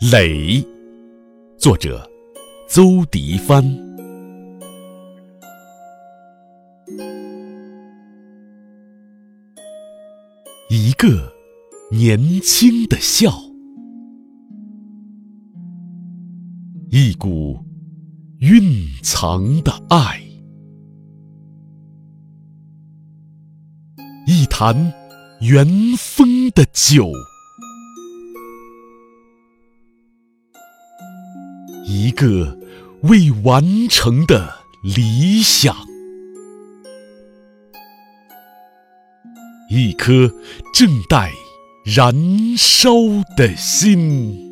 磊，作者邹迪帆。一个年轻的笑，一股蕴藏的爱，一坛原封的酒。一个未完成的理想，一颗正在燃烧的心。